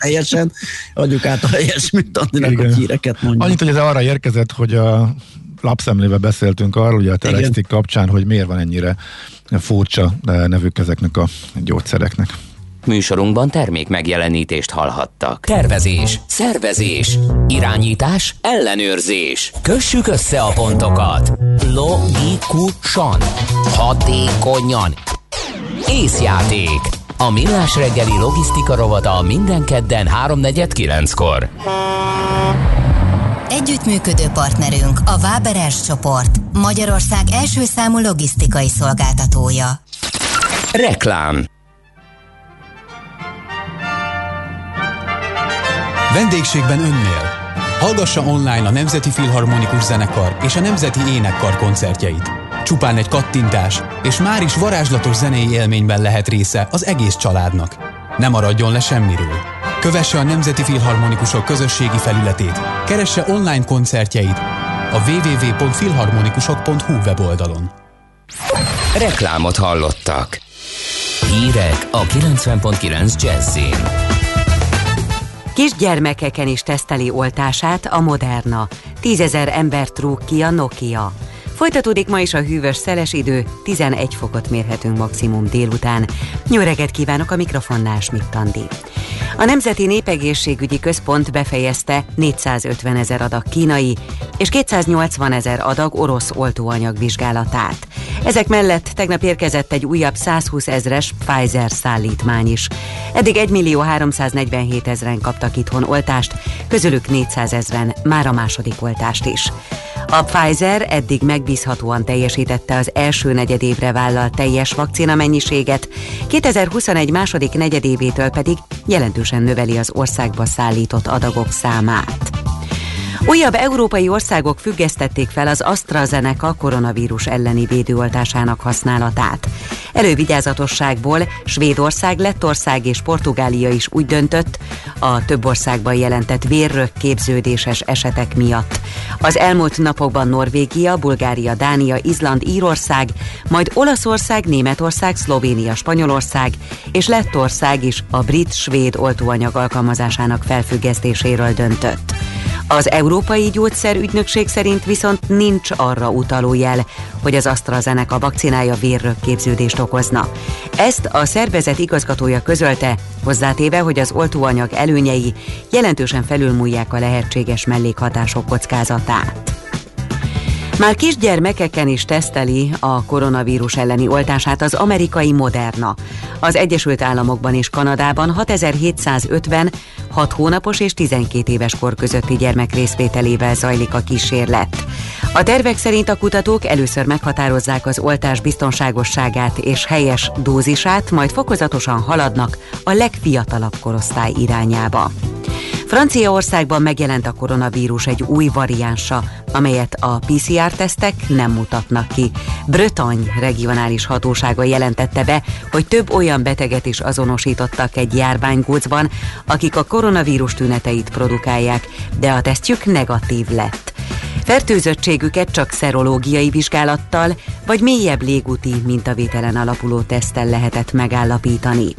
teljesen, adjuk át a helyes műtandinak, a híreket mondjuk. Annyit, hogy ez arra érkezett, hogy a lapszemlébe beszéltünk arról, ugye a telesztik kapcsán, hogy miért van ennyire furcsa nevük ezeknek a gyógyszereknek. Műsorunkban termék megjelenítést hallhattak. Tervezés, szervezés, irányítás, ellenőrzés. Kössük össze a pontokat. Logikusan, hatékonyan. Észjáték. A millás reggeli logisztika rovata minden kedden 3.49-kor. Együttműködő partnerünk a Váberes csoport, Magyarország első számú logisztikai szolgáltatója. Reklám Vendégségben önnél. Hallgassa online a Nemzeti Filharmonikus Zenekar és a Nemzeti Énekkar koncertjeit. Csupán egy kattintás, és már is varázslatos zenei élményben lehet része az egész családnak. Ne maradjon le semmiről. Kövesse a Nemzeti Filharmonikusok közösségi felületét, keresse online koncertjeit a www.filharmonikusok.hu weboldalon. Reklámot hallottak. Hírek a 90.9 Jazzin. Kisgyermekeken is teszteli oltását a Moderna. Tízezer embert rúg ki a Nokia. Folytatódik ma is a hűvös szeles idő, 11 fokot mérhetünk maximum délután. Jó reggelt kívánok a mikrofonnál, Schmidt-Tandi. A Nemzeti Népegészségügyi Központ befejezte 450 ezer adag kínai és 280 ezer adag orosz oltóanyag vizsgálatát. Ezek mellett tegnap érkezett egy újabb 120 ezres Pfizer szállítmány is. Eddig 1 millió 347 ezeren kaptak itthon oltást, közülük 400 ezeren már a második oltást is. A Pfizer eddig megbízhatóan teljesítette az első negyedévre vállalt teljes vakcina mennyiséget, 2021 második negyedévétől pedig jelentősen növeli az országba szállított adagok számát. Újabb európai országok függesztették fel az AstraZeneca koronavírus elleni védőoltásának használatát. Elővigyázatosságból Svédország, Lettország és Portugália is úgy döntött a több országban jelentett vérrök képződéses esetek miatt. Az elmúlt napokban Norvégia, Bulgária, Dánia, Izland, Írország, majd Olaszország, Németország, Szlovénia, Spanyolország és Lettország is a brit-svéd oltóanyag alkalmazásának felfüggesztéséről döntött. Az Európai Gyógyszerügynökség szerint viszont nincs arra utaló jel, hogy az AstraZeneca vakcinája vérrökképződést okozna. Ezt a szervezet igazgatója közölte, hozzátéve, hogy az oltóanyag előnyei jelentősen felülmúlják a lehetséges mellékhatások kockázatát. Már kisgyermekeken is teszteli a koronavírus elleni oltását az amerikai Moderna. Az Egyesült Államokban és Kanadában 6750 6 hónapos és 12 éves kor közötti gyermek részvételével zajlik a kísérlet. A tervek szerint a kutatók először meghatározzák az oltás biztonságosságát és helyes dózisát, majd fokozatosan haladnak a legfiatalabb korosztály irányába. Franciaországban megjelent a koronavírus egy új variánsa, amelyet a PCR-tesztek nem mutatnak ki. Bretagne regionális hatósága jelentette be, hogy több olyan beteget is azonosítottak egy járványgócban, akik a koronavírus tüneteit produkálják, de a tesztjük negatív lett. Fertőzöttségüket csak szerológiai vizsgálattal vagy mélyebb légúti mintavételen alapuló teszttel lehetett megállapítani.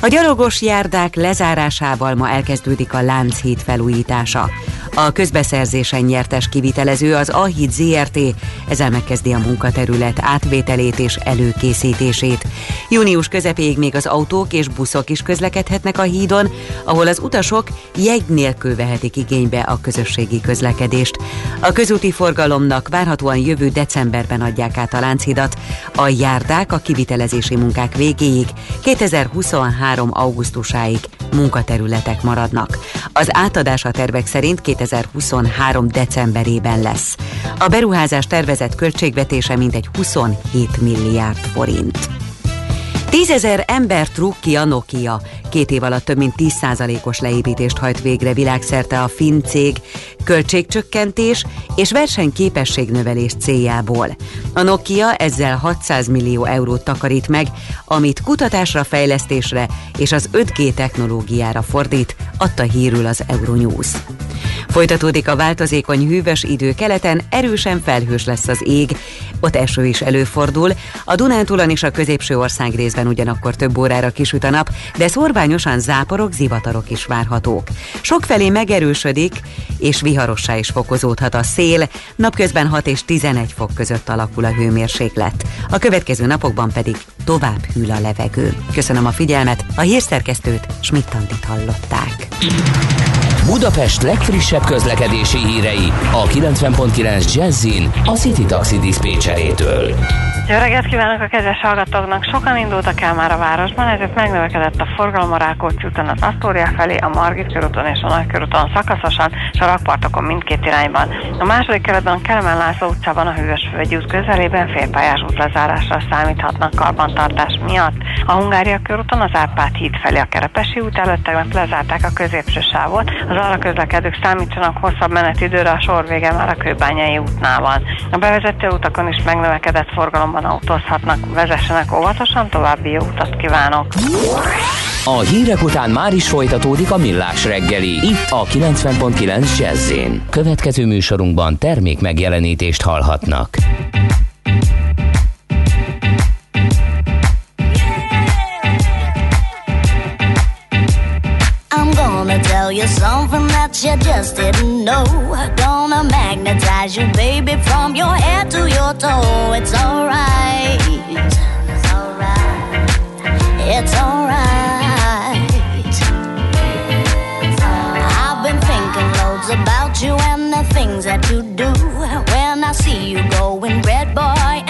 A gyalogos járdák lezárásával ma elkezdődik a Lánchíd felújítása. A közbeszerzésen nyertes kivitelező az Ahid ZRT, ezzel megkezdi a munkaterület átvételét és előkészítését. Június közepéig még az autók és buszok is közlekedhetnek a hídon, ahol az utasok jegy nélkül vehetik igénybe a közösségi közlekedést. A közúti forgalomnak várhatóan jövő decemberben adják át a Lánchidat. A járdák a kivitelezési munkák végéig 2023. augusztusáig munkaterületek maradnak. Az átadása tervek szerint 2023. decemberében lesz. A beruházás tervezett költségvetése mintegy 27 milliárd forint. Tízezer ember trúg a Nokia. Két év alatt több mint 10%-os leépítést hajt végre világszerte a finn cég költségcsökkentés és versenyképességnövelés céljából. A Nokia ezzel 600 millió eurót takarít meg, amit kutatásra, fejlesztésre és az 5G technológiára fordít, adta hírül az Euronews. Folytatódik a változékony hűvös idő keleten, erősen felhős lesz az ég, ott eső is előfordul. A Dunántúlon és a középső ország részben ugyanakkor több órára kisüt a nap, de szorványosan záporok, zivatarok is várhatók. Sokfelé megerősödik, és viharossá is fokozódhat a szél, napközben 6 és 11 fok között alakul a hőmérséklet. A következő napokban pedig tovább hűl a levegő. Köszönöm a figyelmet, a hírszerkesztőt Schmidt-Tandit hallották. Budapest legfrissebb közlekedési hírei a 90.9 Jazzin a City Taxi Dispécsejétől. Jó reggelt kívánok a kedves hallgatóknak! Sokan indultak el már a városban, ezért megnövekedett a forgalom a Rákóczi úton az Asztória felé, a Margit körúton és a Nagykörúton szakaszosan, és a rakpartokon mindkét irányban. A második keretben Kelemen László utcában a Hűvös Völgyi út közelében félpályás útlezárásra számíthatnak karbantartás miatt. A Hungária körúton az Árpád híd felé a Kerepesi út előtt tegnap lezárták a középső sávot, az arra közlekedők számítsanak hosszabb menetidőre, a sor vége már a Kőbányai útnál van. A bevezető utakon is megnövekedett forgalomban autózhatnak, vezessenek óvatosan, további jó utat kívánok! A hírek után már is folytatódik a millás reggeli, itt a 90.9 jazz Következő műsorunkban termék megjelenítést hallhatnak. you something that you just didn't know. Gonna magnetize you, baby, from your head to your toe. It's alright. It's alright. It's alright. You and the things that you do. When I see you going red, boy,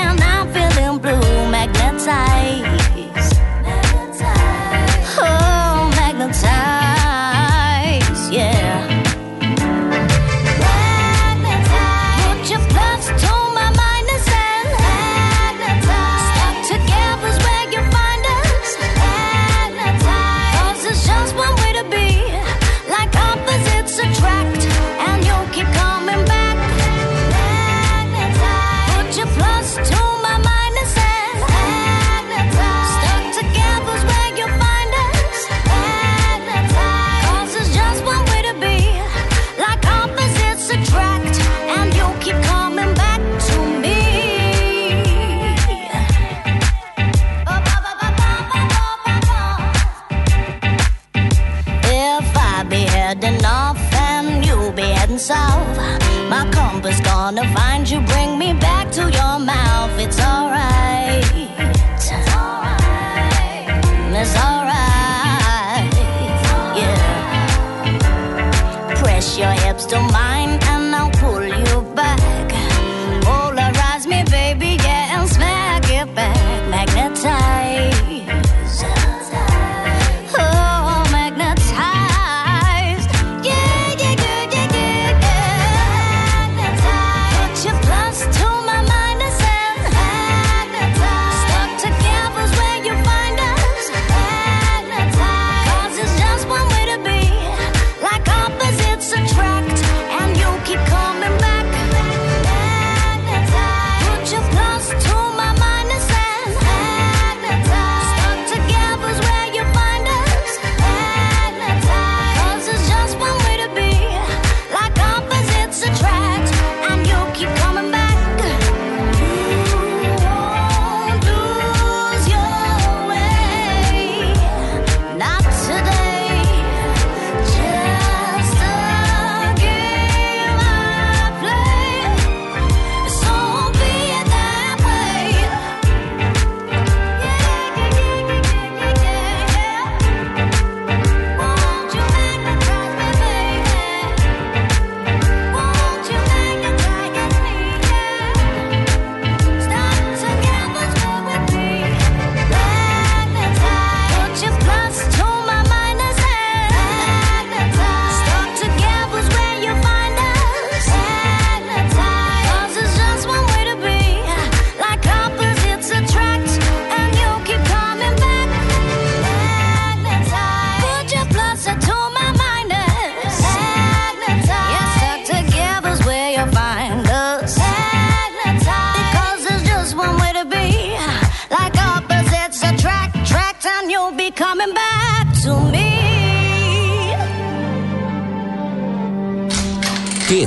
gonna find you, bring me back to your mouth. It's alright. It's alright. It's alright. Yeah. Press your hips to mine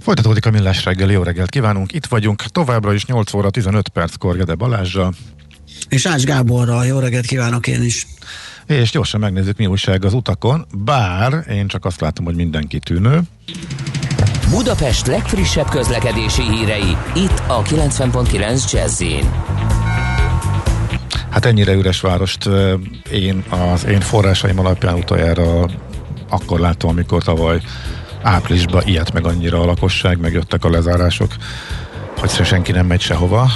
Folytatódik a Millás reggeli, jó reggelt kívánunk. Itt vagyunk továbbra is 8 óra 15 perckor Gede Balázsra. És Ács Gáborral, jó reggelt kívánok én is. És gyorsan megnézzük, mi újság az utakon, bár én csak azt látom, hogy mindenki tűnő. Budapest legfrissebb közlekedési hírei, itt a 90.9 jazz Hát ennyire üres várost én az én forrásaim alapján utoljára akkor láttam, amikor tavaly áprilisban ilyet meg annyira a lakosság, megjöttek a lezárások, hogy senki nem megy sehova.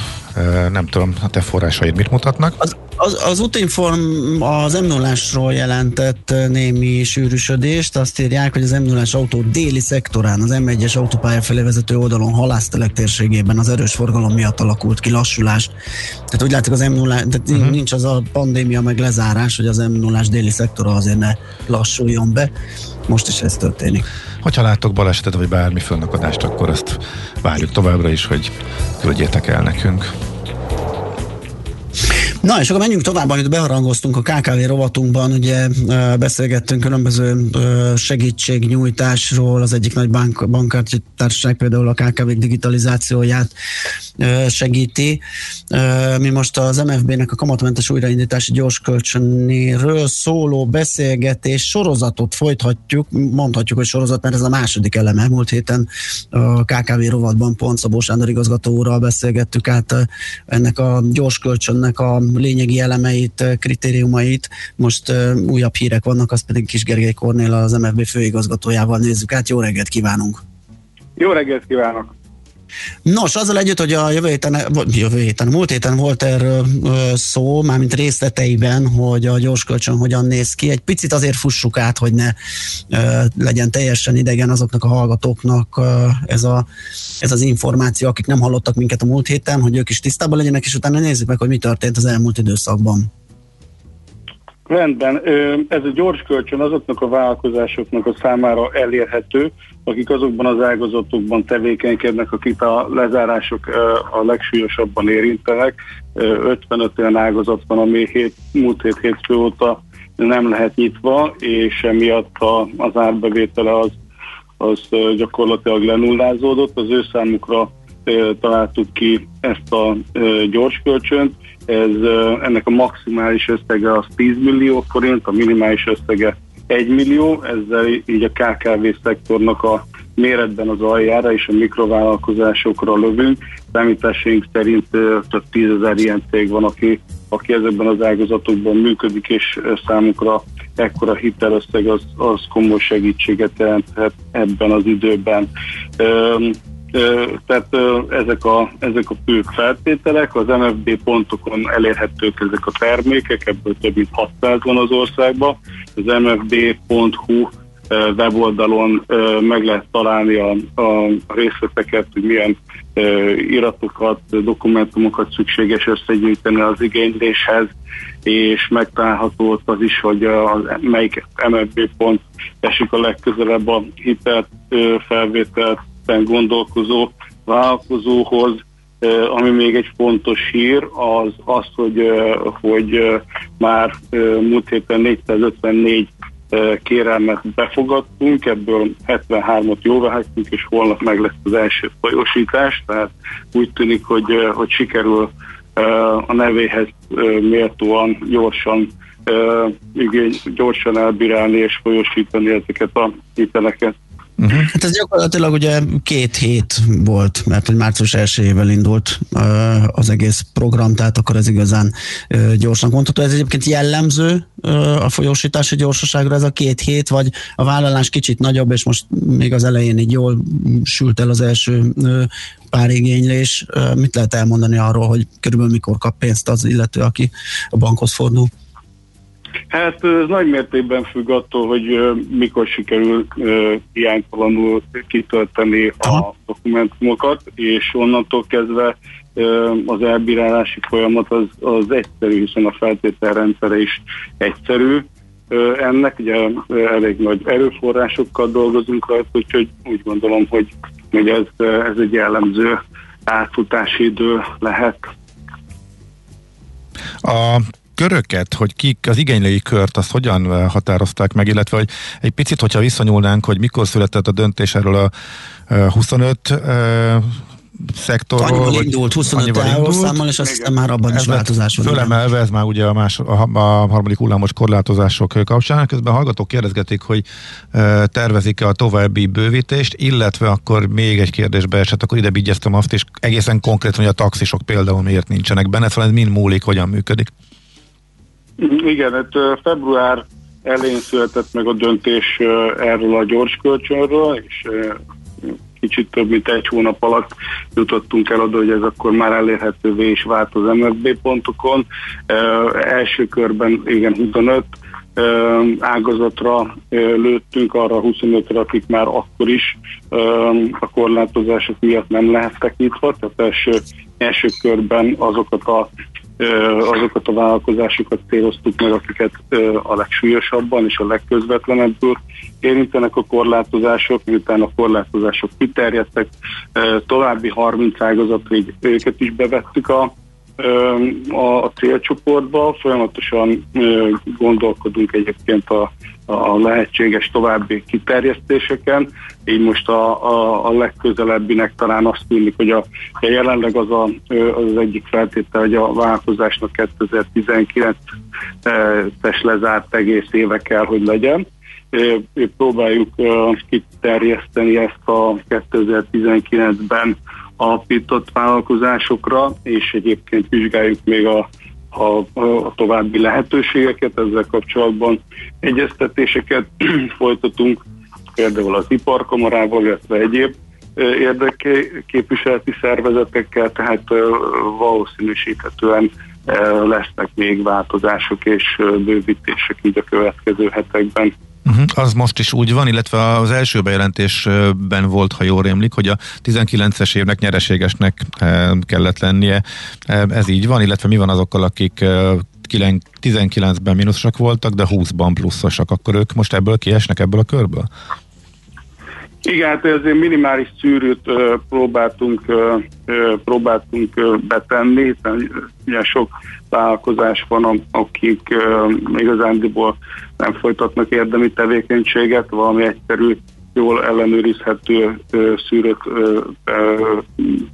Nem tudom, a te forrásaid mit mutatnak? Az, az, az Utinform az m 0 jelentett némi sűrűsödést. Azt írják, hogy az m 0 autó déli szektorán, az M1-es autópálya felé vezető oldalon halásztelek térségében az erős forgalom miatt alakult ki lassulás. Tehát úgy látszik az m 0 tehát uh-huh. nincs az a pandémia meg lezárás, hogy az m 0 déli szektora azért ne lassuljon be. Most is ez történik. Hogyha láttok balesetet vagy bármi fönnakadást, akkor ezt várjuk továbbra is, hogy küldjétek el nekünk. Na, és akkor menjünk tovább, amit beharangoztunk a KKV rovatunkban, ugye beszélgettünk különböző segítségnyújtásról, az egyik nagy bank, bankkártyatársaság például a KKV digitalizációját segíti. Mi most az MFB-nek a kamatmentes újraindítási gyors kölcsönéről szóló beszélgetés sorozatot folytatjuk, mondhatjuk, hogy sorozat, mert ez a második eleme. Múlt héten a KKV rovatban pont Szabó Sándor igazgatóúrral beszélgettük át ennek a gyors kölcsönnek a lényegi elemeit, kritériumait. Most újabb hírek vannak, az pedig Kis Gergely Kornél, az MFB főigazgatójával nézzük át. Jó reggelt kívánunk! Jó reggelt kívánok! Nos, azzal együtt, hogy a jövő héten, jövő héten, múlt héten volt erről szó, mármint részleteiben, hogy a gyorskölcsön hogyan néz ki. Egy picit azért fussuk át, hogy ne legyen teljesen idegen azoknak a hallgatóknak ez, a, ez az információ, akik nem hallottak minket a múlt héten, hogy ők is tisztában legyenek, és utána nézzük meg, hogy mi történt az elmúlt időszakban. Rendben, ez a gyors kölcsön azoknak a vállalkozásoknak a számára elérhető, akik azokban az ágazatokban tevékenykednek, akik a lezárások a legsúlyosabban érintenek. 55 olyan ágazat van, ami hét, múlt hét hétfő óta nem lehet nyitva, és emiatt az árbevétele az, az gyakorlatilag lenullázódott. Az ő számukra találtuk ki ezt a gyors kölcsönt. Ez, ennek a maximális összege az 10 millió forint, a minimális összege 1 millió, ezzel így a KKV szektornak a méretben az aljára és a mikrovállalkozásokra lövünk. Számításaink szerint több tízezer ilyen cég van, aki, aki ezekben az ágazatokban működik, és számukra ekkora hitelösszeg az, az komoly segítséget jelenthet ebben az időben. Tehát ezek a, ezek a fő feltételek, az MFB pontokon elérhetők ezek a termékek, ebből több mint 600 van az országban. Az mfb.hu weboldalon meg lehet találni a, a részleteket, hogy milyen iratokat, dokumentumokat szükséges összegyűjteni az igényléshez, és megtalálható ott az is, hogy az, melyik MFB pont esik a legközelebb a hitelt felvételben gondolkozó vállalkozóhoz, ami még egy fontos hír, az az, hogy, hogy már múlt héten 454 kérelmet befogadtunk, ebből 73-ot jóváhagytunk, és holnap meg lesz az első folyosítás, tehát úgy tűnik, hogy, hogy sikerül a nevéhez méltóan gyorsan gyorsan elbírálni és folyosítani ezeket a hiteleket. Uh-huh. Hát ez gyakorlatilag ugye két hét volt, mert hogy március 1 indult az egész program, tehát akkor ez igazán gyorsan mondható. Ez egyébként jellemző a folyósítási gyorsaságra ez a két hét, vagy a vállalás kicsit nagyobb, és most még az elején így jól sült el az első pár igénylés. Mit lehet elmondani arról, hogy körülbelül mikor kap pénzt az illető, aki a bankhoz fordul? Hát ez nagy mértékben függ attól, hogy mikor sikerül hiánytalanul kitölteni a dokumentumokat, és onnantól kezdve az elbírálási folyamat az, az egyszerű, hiszen a feltételrendszere is egyszerű. Ennek ugye elég nagy erőforrásokkal dolgozunk rajta, úgyhogy úgy gondolom, hogy, hogy ez, ez egy jellemző átfutási idő lehet. A köröket, hogy kik az igénylői kört, azt hogyan határozták meg, illetve hogy egy picit, hogyha visszanyúlnánk, hogy mikor született a döntés erről a 25 szektorról. Annyival indult, 25 számmal, és aztán már abban is változás van. Fölemelve, ez már ugye a, más, a, a harmadik hullámos korlátozások kapcsán. Közben a hallgatók kérdezgetik, hogy e, tervezik-e a további bővítést, illetve akkor még egy kérdésbe esett, akkor ide vigyeztem azt, és egészen konkrétan, hogy a taxisok például miért nincsenek benne, szóval ez mind múlik, hogyan működik. Igen, hát február elején született meg a döntés erről a gyors kölcsönről, és kicsit több mint egy hónap alatt jutottunk el oda, hogy ez akkor már elérhetővé is vált az MFB pontokon. első körben igen 25 ágazatra lőttünk, arra 25-re, akik már akkor is a korlátozások miatt nem lehettek nyitva, tehát első, első körben azokat a azokat a vállalkozásokat céloztuk meg, akiket a legsúlyosabban és a legközvetlenebbül érintenek a korlátozások, miután a korlátozások kiterjedtek, további 30 ágazatra így őket is bevettük a a, a célcsoportba, folyamatosan gondolkodunk egyébként a, a lehetséges további kiterjesztéseken, így most a, a, a legközelebbinek talán azt tűnik, hogy a, a jelenleg az, a, az egyik feltétel, hogy a változásnak 2019-es lezárt egész éve kell, hogy legyen. Próbáljuk kiterjeszteni ezt a 2019-ben alapított vállalkozásokra, és egyébként vizsgáljuk még a, a, a további lehetőségeket, ezzel kapcsolatban egyeztetéseket folytatunk, például az iparkamarával, illetve egyéb érdekképviseleti szervezetekkel, tehát valószínűsíthetően lesznek még változások és bővítések így a következő hetekben. Uh-huh. Az most is úgy van, illetve az első bejelentésben volt, ha jól rémlik, hogy a 19-es évnek nyereségesnek eh, kellett lennie. Eh, ez így van, illetve mi van azokkal, akik 19-ben eh, mínuszosak voltak, de 20-ban pluszosak, akkor ők most ebből kiesnek ebből a körből? Igen, hát ezért minimális szűrőt uh, próbáltunk, uh, próbáltunk uh, betenni, hiszen ugye sok vállalkozás van, akik uh, igazándiból nem folytatnak érdemi tevékenységet, valami egyszerű, jól ellenőrizhető szűrőt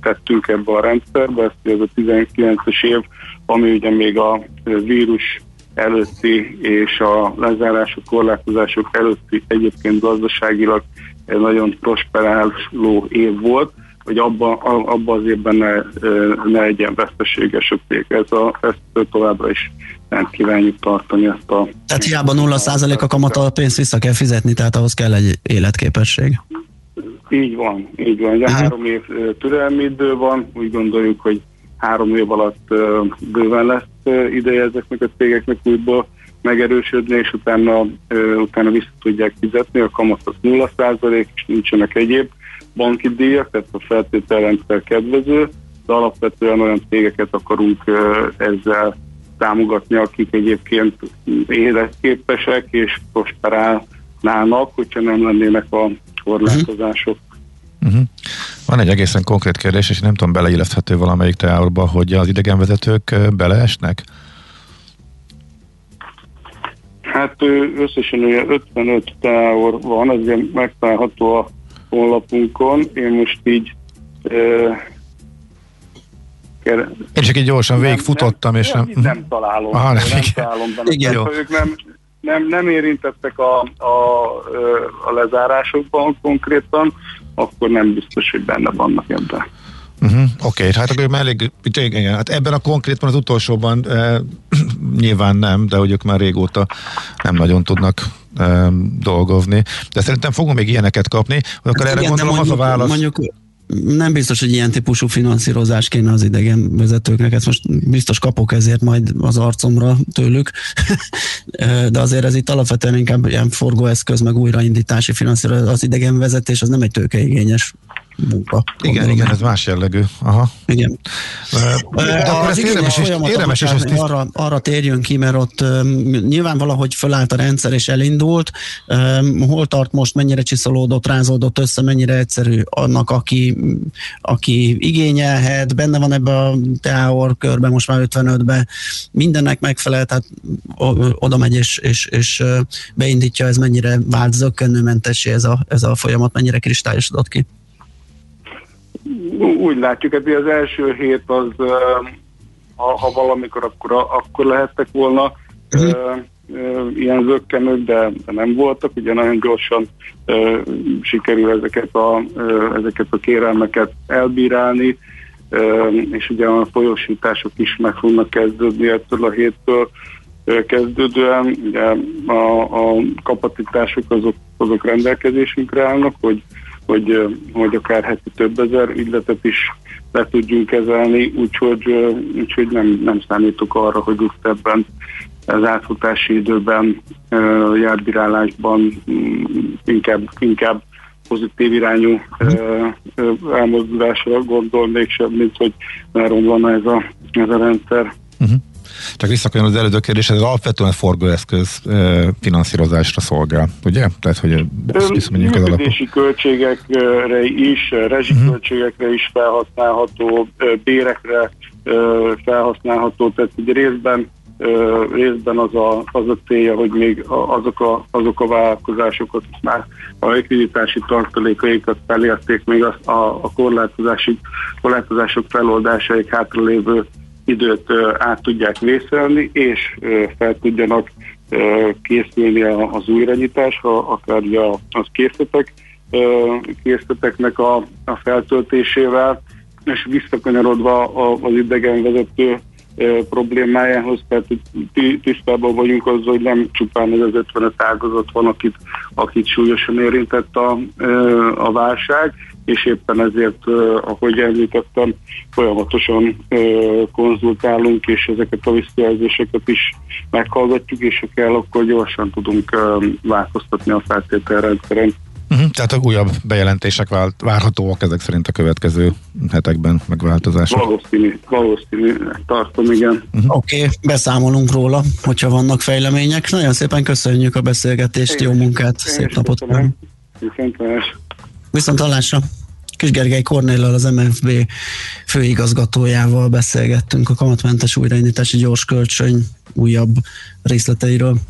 tettünk ebbe a rendszerbe, ez, a 19-es év, ami ugye még a vírus előtti és a lezárások, korlátozások előtti egyébként gazdaságilag egy nagyon prosperáló év volt, hogy abban abba az évben ne, ne legyen veszteséges a. Ez a, ezt továbbra is nem kívánjuk tartani ezt a... Tehát hiába 0% a kamat a pénzt vissza kell fizetni, tehát ahhoz kell egy életképesség. Így van, így van. Ugye uh-huh. három év türelmi idő van, úgy gondoljuk, hogy három év alatt bőven lesz ideje ezeknek a cégeknek újból megerősödni, és utána, utána vissza tudják fizetni, a kamat az 0 és nincsenek egyéb banki díjak, tehát a feltételrendszer kedvező, de alapvetően olyan cégeket akarunk ezzel támogatni, akik egyébként életképesek és prosperálnának, hogyha nem lennének a korlátozások. Uh-huh. Van egy egészen konkrét kérdés, és nem tudom, beleilleszthető valamelyik teáorba, hogy az idegenvezetők beleesnek? Hát összesen ugye 55 táor van, ez megtalálható a honlapunkon. Én most így én csak így gyorsan végigfutottam, és nem... Nem, nem találom. Aha, nem, nem találom benne. Igen. Jó. Ők nem, nem, nem érintettek a, a, a lezárásokban konkrétan, akkor nem biztos, hogy benne vannak ebben. Uh-huh, Oké, okay, hát akkor elég, igen, hát ebben a konkrétban az utolsóban e, nyilván nem, de hogy ők már régóta nem nagyon tudnak e, dolgozni. De szerintem fogunk még ilyeneket kapni, hogy akkor hát erre igen, gondolom mondjuk, az a válasz. Mondjuk nem biztos, hogy ilyen típusú finanszírozás kéne az idegen vezetőknek, ezt most biztos kapok ezért majd az arcomra tőlük, de azért ez itt alapvetően inkább ilyen forgóeszköz, meg újraindítási finanszírozás, az idegen vezetés, az nem egy tőkeigényes munka. Igen, igen, ez más jellegű. Aha. Igen. De akkor ezt érdemes is, érdemes is ezt arra, arra térjön ki, mert ott um, nyilván valahogy fölállt a rendszer és elindult. Um, hol tart most, mennyire csiszolódott, rázódott össze, mennyire egyszerű annak, aki, aki igényelhet, benne van ebbe a teáor körbe, most már 55-be, mindennek megfelel, tehát oda megy és, és, és beindítja, ez mennyire vált zöggenőmentessé ez a, ez a folyamat, mennyire kristályosodott ki? Úgy látjuk, hogy az első hét az, ha, ha valamikor, akkor, akkor lehettek volna uh-huh. ilyen zöggenők, de, de nem voltak, ugye nagyon gyorsan sikerül ezeket a, ezeket a kérelmeket elbírálni, és ugye a folyosítások is meg fognak kezdődni ettől a héttől kezdődően. Ugye a, a kapacitások azok, azok rendelkezésünkre állnak, hogy hogy, hogy akár heti több ezer ügyletet is le tudjunk kezelni, úgyhogy, úgyhogy nem, nem számítok arra, hogy itt ebben az átfutási időben, járbírálásban mm, inkább, inkább pozitív irányú elmozdulásra gondolnék sem, mint hogy van ez a, ez a rendszer. Uh-huh. Csak visszakanyolom az előző kérdés, ez alapvetően forgóeszköz finanszírozásra szolgál, ugye? Tehát, hogy visszamegyünk az alapot. költségekre is, rezsiköltségekre is felhasználható, bérekre felhasználható, tehát egy részben részben az a, az a célja, hogy még azok a, azok a vállalkozásokat már a likviditási tartalékaikat felérték még a, a, a korlátozási, korlátozások feloldásaik hátralévő időt át tudják vészelni, és fel tudjanak készülni az újranyitásra, akár az készletek, készleteknek a, a feltöltésével, és visszakanyarodva az idegenvezető problémájához, tehát tisztában vagyunk azzal, hogy nem csupán ez az 55 ágazat van, akit, akit súlyosan érintett a, a válság, és éppen ezért, ahogy említettem, folyamatosan konzultálunk, és ezeket a visszajelzéseket is meghallgatjuk, és ha kell, akkor gyorsan tudunk változtatni a feltételrendszeren. Uh-huh, tehát a újabb bejelentések vált, várhatóak ezek szerint a következő hetekben megváltozások. Valószínű, valószínű, tartom, igen. Uh-huh. Oké, okay, beszámolunk róla, hogyha vannak fejlemények. Nagyon szépen köszönjük a beszélgetést, én jó munkát, én szép napot kívánok. Viszont hallásra. Kis Gergely Kornéllal, az MFB főigazgatójával beszélgettünk a kamatmentes újraindítási gyors kölcsön újabb részleteiről.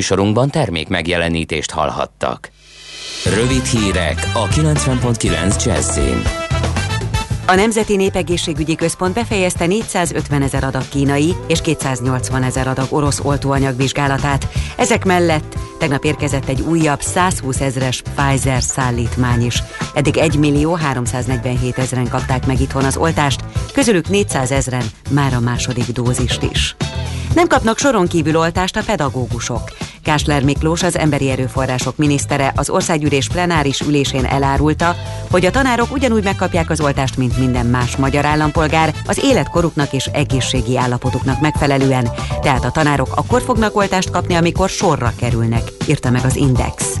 Műsorunkban termék megjelenítést hallhattak. Rövid hírek a 90.9 Jazzin. A Nemzeti Népegészségügyi Központ befejezte 450 ezer adag kínai és 280 ezer adag orosz oltóanyag vizsgálatát. Ezek mellett tegnap érkezett egy újabb 120 ezres Pfizer szállítmány is. Eddig 1 millió 347 ezeren kapták meg itthon az oltást, közülük 400 ezeren már a második dózist is. Nem kapnak soron kívül oltást a pedagógusok. Kásler Miklós, az Emberi Erőforrások minisztere az országgyűlés plenáris ülésén elárulta, hogy a tanárok ugyanúgy megkapják az oltást, mint minden más magyar állampolgár, az életkoruknak és egészségi állapotuknak megfelelően. Tehát a tanárok akkor fognak oltást kapni, amikor sorra kerülnek, írta meg az Index.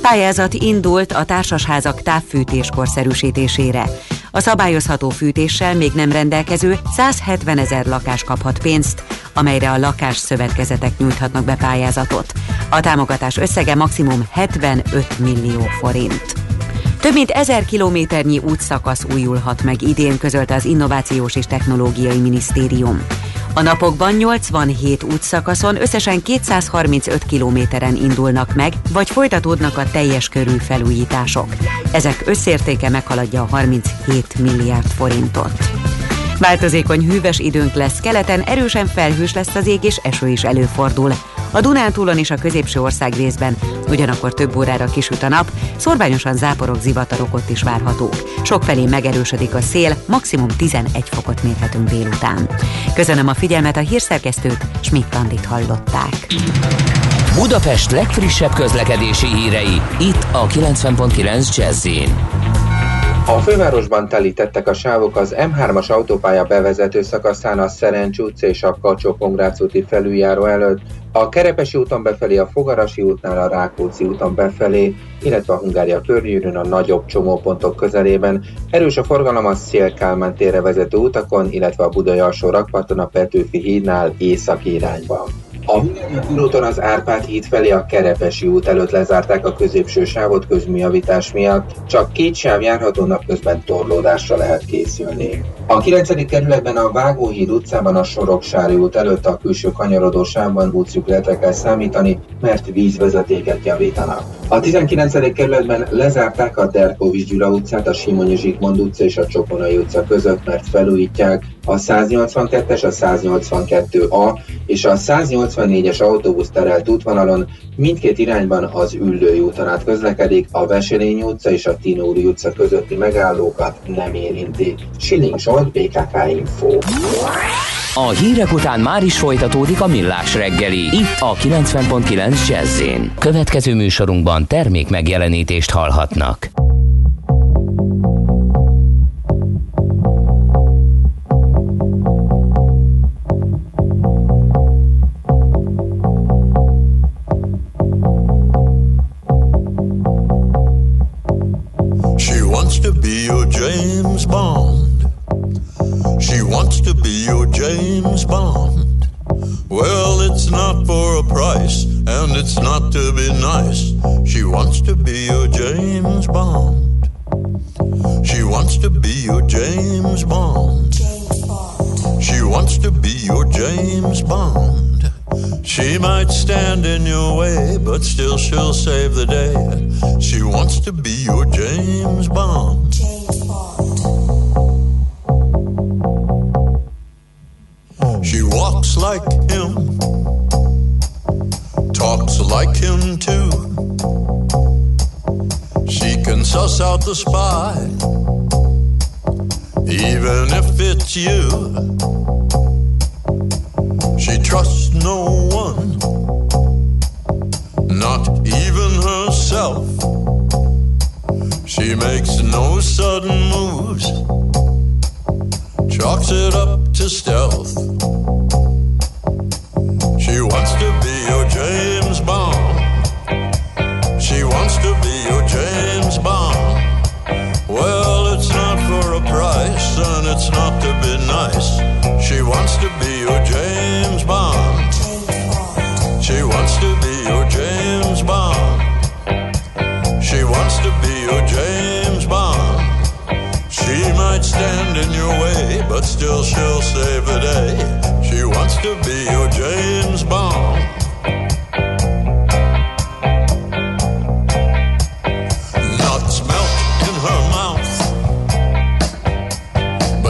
Pályázat indult a társasházak távfűtés korszerűsítésére. A szabályozható fűtéssel még nem rendelkező 170 ezer lakás kaphat pénzt, amelyre a lakásszövetkezetek nyújthatnak be pályázatot. A támogatás összege maximum 75 millió forint. Több mint ezer kilométernyi útszakasz újulhat meg idén, közölte az Innovációs és Technológiai Minisztérium. A napokban 87 útszakaszon összesen 235 kilométeren indulnak meg, vagy folytatódnak a teljes körű felújítások. Ezek összértéke meghaladja a 37 milliárd forintot. Változékony hűvös időnk lesz, keleten erősen felhős lesz az ég és eső is előfordul. A Dunántúlon és a középső ország részben ugyanakkor több órára kisüt a nap, szorványosan záporok, zivatarok ott is várhatók. Sokfelé megerősödik a szél, maximum 11 fokot mérhetünk délután. Köszönöm a figyelmet a hírszerkesztőt, Schmidt-Tandit hallották. Budapest legfrissebb közlekedési hírei, itt a 90.9 jazz a fővárosban telítettek a sávok az M3-as autópálya bevezető szakaszán a Szerencs utca és a kacsó úti felüljáró előtt, a Kerepesi úton befelé, a Fogarasi útnál a Rákóczi úton befelé, illetve a Hungária körgyűrűn a nagyobb csomópontok közelében. Erős a forgalom a Szélkálmán térre vezető utakon, illetve a Budai alsó rakparton a Petőfi hídnál északi irányban. A úton az Árpád híd felé a Kerepesi út előtt lezárták a középső sávot közműjavítás miatt, csak két sáv járható napközben torlódásra lehet készülni. A 9. kerületben a Vágóhíd utcában a Soroksári út előtt a külső kanyarodó sávban útszükletre kell számítani, mert vízvezetéket javítanak. A 19. kerületben lezárták a Derkovics Gyula utcát, a Simonyi Zsigmond utca és a Csokonai utca között, mert felújítják a 182-es, a 182A és a 184-es autóbusz terelt útvonalon mindkét irányban az Üllői úton át közlekedik, a Veselény utca és a Tinóri utca közötti megállókat nem érinti. Siling Zsolt, BKK Info. A hírek után már is folytatódik a millás reggeli, itt a 90.9 jazz Következő műsorunkban termék megjelenítést hallhatnak. might stand in your way, but still she'll save the day. She wants to be your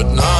but not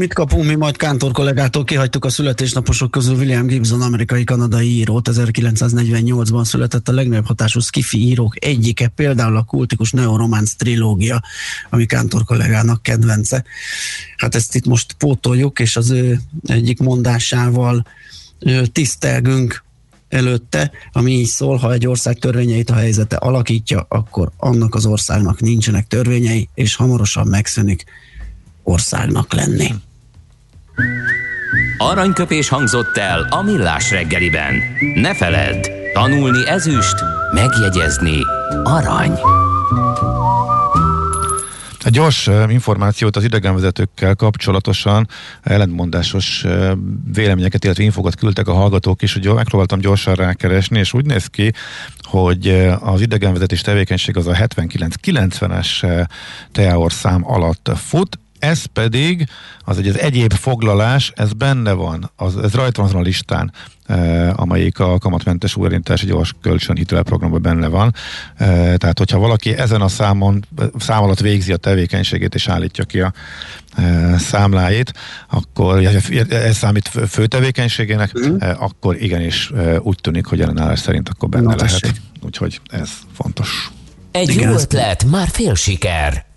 Mit kapunk mi majd Kántor kollégától? Kihagytuk a születésnaposok közül William Gibson, amerikai-kanadai írót. 1948-ban született a legnagyobb hatású skifi írók egyike, például a kultikus neorománc trilógia, ami Kántor kollégának kedvence. Hát ezt itt most pótoljuk, és az ő egyik mondásával tisztelgünk előtte, ami így szól, ha egy ország törvényeit a helyzete alakítja, akkor annak az országnak nincsenek törvényei, és hamarosan megszűnik országnak lenni. Aranyköpés hangzott el a millás reggeliben. Ne feledd, tanulni ezüst, megjegyezni arany. Egy gyors információt az idegenvezetőkkel kapcsolatosan ellentmondásos véleményeket, illetve infokat küldtek a hallgatók is, hogy megpróbáltam gyorsan rákeresni, és úgy néz ki, hogy az idegenvezetés tevékenység az a 79-90-es teaor szám alatt fut, ez pedig, az egy az egyéb foglalás, ez benne van, az, ez rajta van a listán, eh, amelyik a kamatmentes újraindítási gyors kölcsönhitelprogramban benne van. Eh, tehát, hogyha valaki ezen a számon, szám alatt végzi a tevékenységét és állítja ki a eh, számláit, akkor ez számít fő tevékenységének, mm. eh, akkor igenis eh, úgy tűnik, hogy ellenállás szerint akkor benne Na, lehet. Úgyhogy ez fontos. Egy Igen, jó ötlet, már fél siker.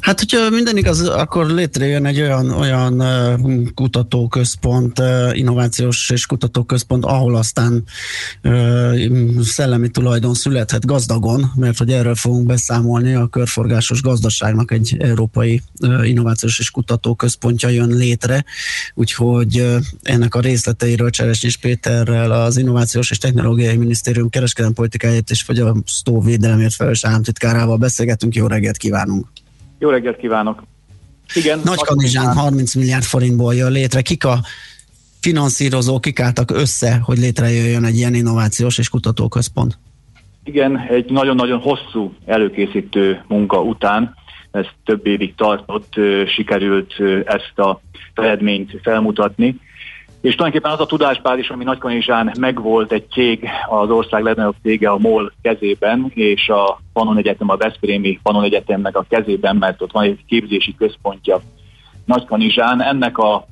Hát, hogyha minden igaz, akkor létrejön egy olyan, olyan kutatóközpont, innovációs és kutatóközpont, ahol aztán szellemi tulajdon születhet gazdagon, mert hogy erről fogunk beszámolni, a körforgásos gazdaságnak egy európai innovációs és kutatóközpontja jön létre, úgyhogy ennek a részleteiről Cseresnyis Péterrel az Innovációs és Technológiai Minisztérium kereskedelmi politikáját és fogyasztóvédelemért felelős államtitkárával beszélgetünk. Jó reggelt kívánunk! Jó reggelt kívánok! Igen, Nagy Kanizsán 30 milliárd forintból jön létre. Kik a finanszírozók, kik álltak össze, hogy létrejöjjön egy ilyen innovációs és kutatóközpont? Igen, egy nagyon-nagyon hosszú előkészítő munka után, ez több évig tartott, sikerült ezt a eredményt felmutatni. És tulajdonképpen az a tudásbázis, ami Nagykanizsán megvolt egy cég, az ország legnagyobb cége a MOL kezében, és a Panon Egyetem, a Veszprémi Panon Egyetemnek a kezében, mert ott van egy képzési központja Nagykanizsán. Ennek a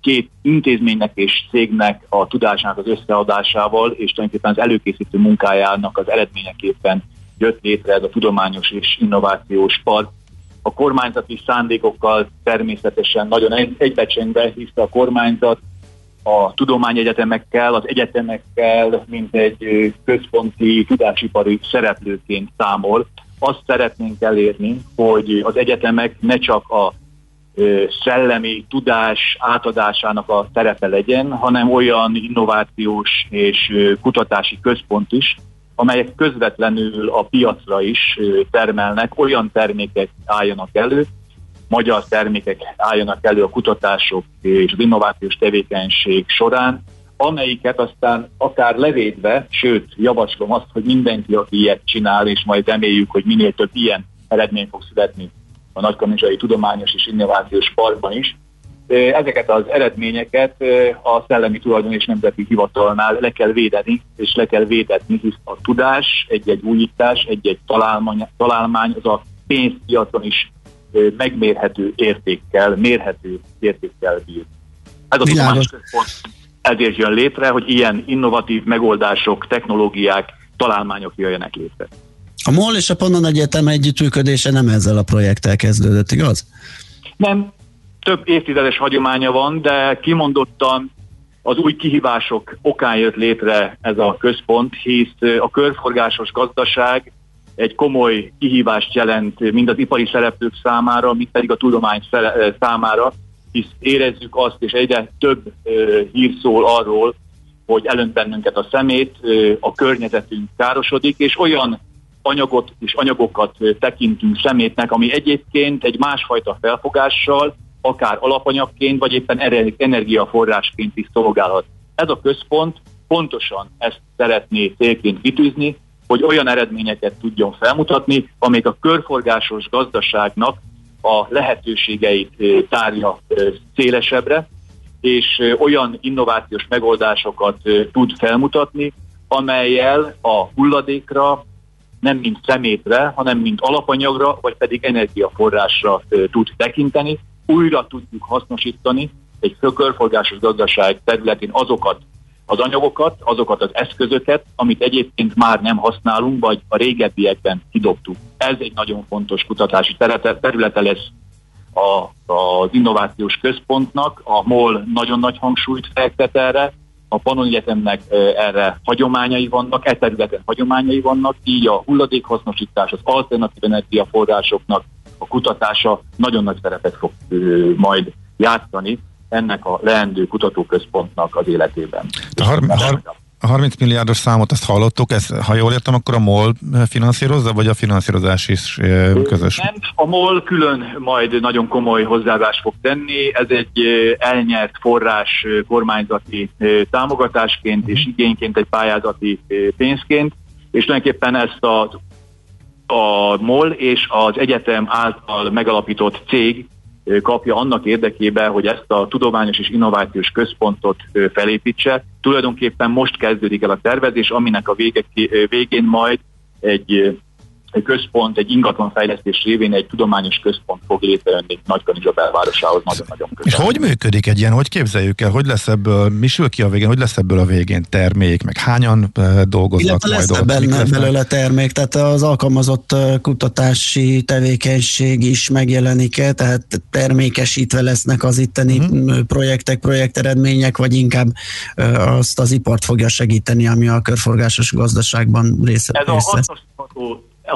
két intézménynek és cégnek a tudásának az összeadásával, és tulajdonképpen az előkészítő munkájának az eredményeképpen jött létre ez a tudományos és innovációs park. A kormányzati szándékokkal természetesen nagyon egybecsengve hisz a kormányzat, a tudományegyetemekkel, az egyetemekkel, mint egy központi tudásipari szereplőként számol. Azt szeretnénk elérni, hogy az egyetemek ne csak a szellemi tudás átadásának a terepe legyen, hanem olyan innovációs és kutatási központ is, amelyek közvetlenül a piacra is termelnek, olyan termékek álljanak elő, magyar termékek álljanak elő a kutatások és az innovációs tevékenység során, amelyiket aztán akár levédve, sőt, javaslom azt, hogy mindenki, aki ilyet csinál, és majd reméljük, hogy minél több ilyen eredmény fog születni a Nagykanizsai Tudományos és Innovációs Parkban is, ezeket az eredményeket a Szellemi Tulajdon és Nemzeti Hivatalnál le kell védeni, és le kell védetni, hisz a tudás, egy-egy újítás, egy-egy találmány, találmány az a pénzpiacon is megmérhető értékkel, mérhető értékkel bír. Ez a tudományos központ ezért jön létre, hogy ilyen innovatív megoldások, technológiák, találmányok jöjjenek létre. A MOL és a Pannon Egyetem együttműködése nem ezzel a projekttel kezdődött, igaz? Nem, több évtizedes hagyománya van, de kimondottan az új kihívások okán jött létre ez a központ, hisz a körforgásos gazdaság egy komoly kihívást jelent mind az ipari szereplők számára, mind pedig a tudomány számára, hisz érezzük azt, és egyre több hír szól arról, hogy elönt bennünket a szemét, a környezetünk károsodik, és olyan anyagot és anyagokat tekintünk szemétnek, ami egyébként egy másfajta felfogással, akár alapanyagként, vagy éppen energiaforrásként is szolgálhat. Ez a központ pontosan ezt szeretné célként kitűzni, hogy olyan eredményeket tudjon felmutatni, amelyek a körforgásos gazdaságnak a lehetőségeit tárja szélesebbre, és olyan innovációs megoldásokat tud felmutatni, amelyel a hulladékra nem mint szemétre, hanem mint alapanyagra, vagy pedig energiaforrásra tud tekinteni. Újra tudjuk hasznosítani egy körforgásos gazdaság területén azokat az anyagokat, azokat az eszközöket, amit egyébként már nem használunk, vagy a régebbiekben kidobtuk. Ez egy nagyon fontos kutatási területe lesz a, az innovációs központnak. A MOL nagyon nagy hangsúlyt fektet erre, a Panon Egyetemnek erre hagyományai vannak, e területen hagyományai vannak, így a hulladékhasznosítás, az alternatív energiaforrásoknak a kutatása nagyon nagy szerepet fog majd játszani ennek a leendő kutatóközpontnak az életében. A, har- har- a 30 milliárdos számot azt hallottuk, ez, ha jól értem, akkor a MOL finanszírozza, vagy a finanszírozás is közös? Nem, a MOL külön majd nagyon komoly hozzáadást fog tenni, ez egy elnyert forrás kormányzati támogatásként és igényként egy pályázati pénzként, és tulajdonképpen ezt a, a MOL és az egyetem által megalapított cég kapja annak érdekében, hogy ezt a tudományos és innovációs központot felépítse. Tulajdonképpen most kezdődik el a tervezés, aminek a vége, végén majd egy központ, egy ingatlanfejlesztés révén egy tudományos központ fog létrejönni Nagykanizsa belvárosához nagyon-nagyon közel. És hogy működik egy ilyen, hogy képzeljük el, hogy lesz ebből, mi sül ki a végén, hogy lesz ebből a végén? Termék, meg hányan dolgoznak Illetve majd lesz ott? benne belőle termék, tehát az alkalmazott kutatási tevékenység is megjelenik -e, tehát termékesítve lesznek az itteni uh-huh. projektek, projekteredmények, vagy inkább azt az ipart fogja segíteni, ami a körforgásos gazdaságban része. Ez a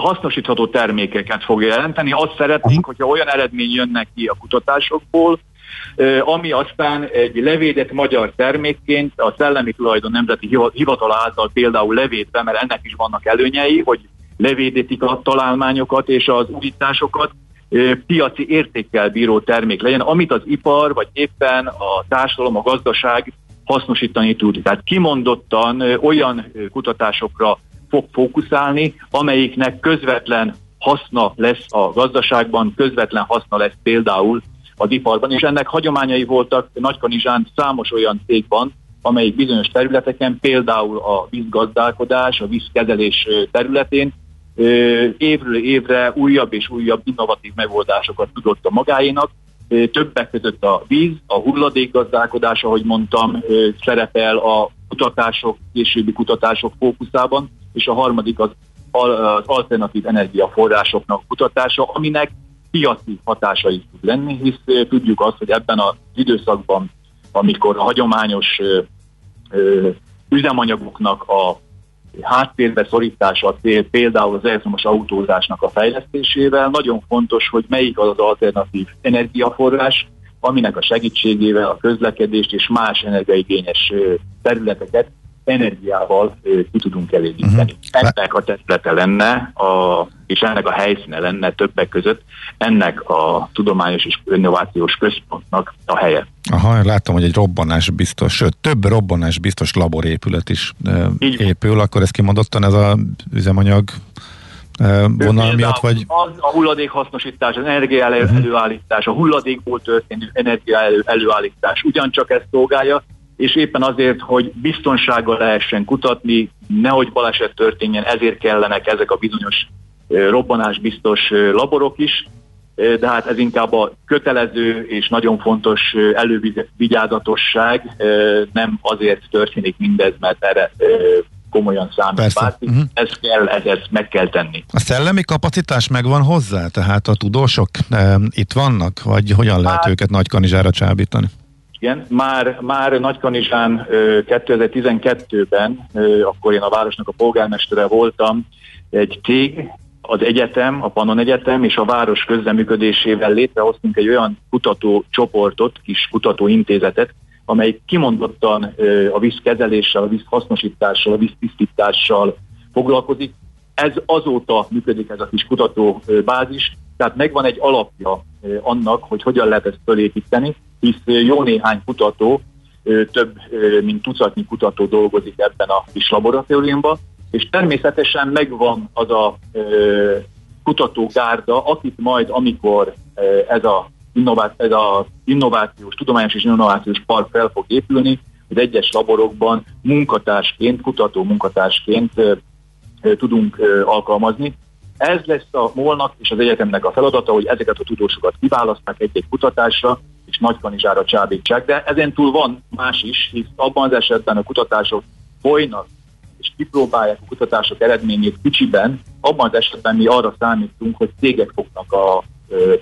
hasznosítható termékeket fog jelenteni. Azt szeretnénk, hogyha olyan eredmény jönnek ki a kutatásokból, ami aztán egy levédett magyar termékként a Szellemi Tulajdon Nemzeti Hivatal által például levédve, mert ennek is vannak előnyei, hogy levédítik a találmányokat és az újításokat, piaci értékkel bíró termék legyen, amit az ipar, vagy éppen a társadalom, a gazdaság hasznosítani tud. Tehát kimondottan olyan kutatásokra fog fókuszálni, amelyiknek közvetlen haszna lesz a gazdaságban, közvetlen haszna lesz például az iparban, és ennek hagyományai voltak Nagykanizsán számos olyan cég amelyik bizonyos területeken, például a vízgazdálkodás, a vízkezelés területén évről évre újabb és újabb innovatív megoldásokat tudott a magáénak. Többek között a víz, a hulladékgazdálkodás, ahogy mondtam, szerepel a kutatások, későbbi kutatások fókuszában, és a harmadik az, az alternatív energiaforrásoknak kutatása, aminek piaci hatása is tud lenni, hisz tudjuk azt, hogy ebben az időszakban, amikor a hagyományos üzemanyagoknak a háttérbe szorítása például az elektromos autózásnak a fejlesztésével, nagyon fontos, hogy melyik az az alternatív energiaforrás, aminek a segítségével a közlekedést és más energiaigényes területeket energiával ki tudunk elégíteni. Uh-huh. Ennek a területe lenne, a, és ennek a helyszíne lenne többek között ennek a tudományos és innovációs központnak a helye. Aha, látom, hogy egy robbanás biztos, sőt, több robbanás biztos laborépület is Így épül, akkor ez kimondottan ez a üzemanyag vonal miatt, vagy? Az a hulladékhasznosítás, az energia uh-huh. előállítás, a hulladékból történő energia elő, előállítás ugyancsak ezt szolgálja, és éppen azért, hogy biztonsággal lehessen kutatni, nehogy baleset történjen, ezért kellenek ezek a bizonyos robbanásbiztos laborok is, de hát ez inkább a kötelező és nagyon fontos elővigyázatosság, nem azért történik mindez, mert erre komolyan számít bárki. Uh-huh. Ez kell, ez, ezt meg kell tenni. A szellemi kapacitás megvan hozzá? Tehát a tudósok e, itt vannak? Vagy hogyan lehet hát, őket nagy kanizsára csábítani? Igen, már, már Nagykanizsán 2012-ben, akkor én a városnak a polgármestere voltam, egy cég, az egyetem, a Pannon Egyetem és a város közleműködésével létrehoztunk egy olyan kutatócsoportot, kis kutatóintézetet, amely kimondottan a vízkezeléssel, a vízhasznosítással, a víztisztítással foglalkozik. Ez azóta működik ez a kis kutatóbázis, tehát megvan egy alapja annak, hogy hogyan lehet ezt fölépíteni, hisz jó néhány kutató, több mint tucatnyi kutató dolgozik ebben a kis laboratóriumban, és természetesen megvan az a kutatógárda, akit majd, amikor ez a, innová- ez a innovációs, tudományos és innovációs park fel fog épülni, az egyes laborokban munkatársként, kutató munkatársként tudunk alkalmazni. Ez lesz a molnak és az egyetemnek a feladata, hogy ezeket a tudósokat kiválaszták egy-egy kutatásra, Nagykanizsára csábítsák, de ezen túl van más is, hisz abban az esetben a kutatások folynak, és kipróbálják a kutatások eredményét kicsiben, abban az esetben mi arra számítunk, hogy cégek fognak a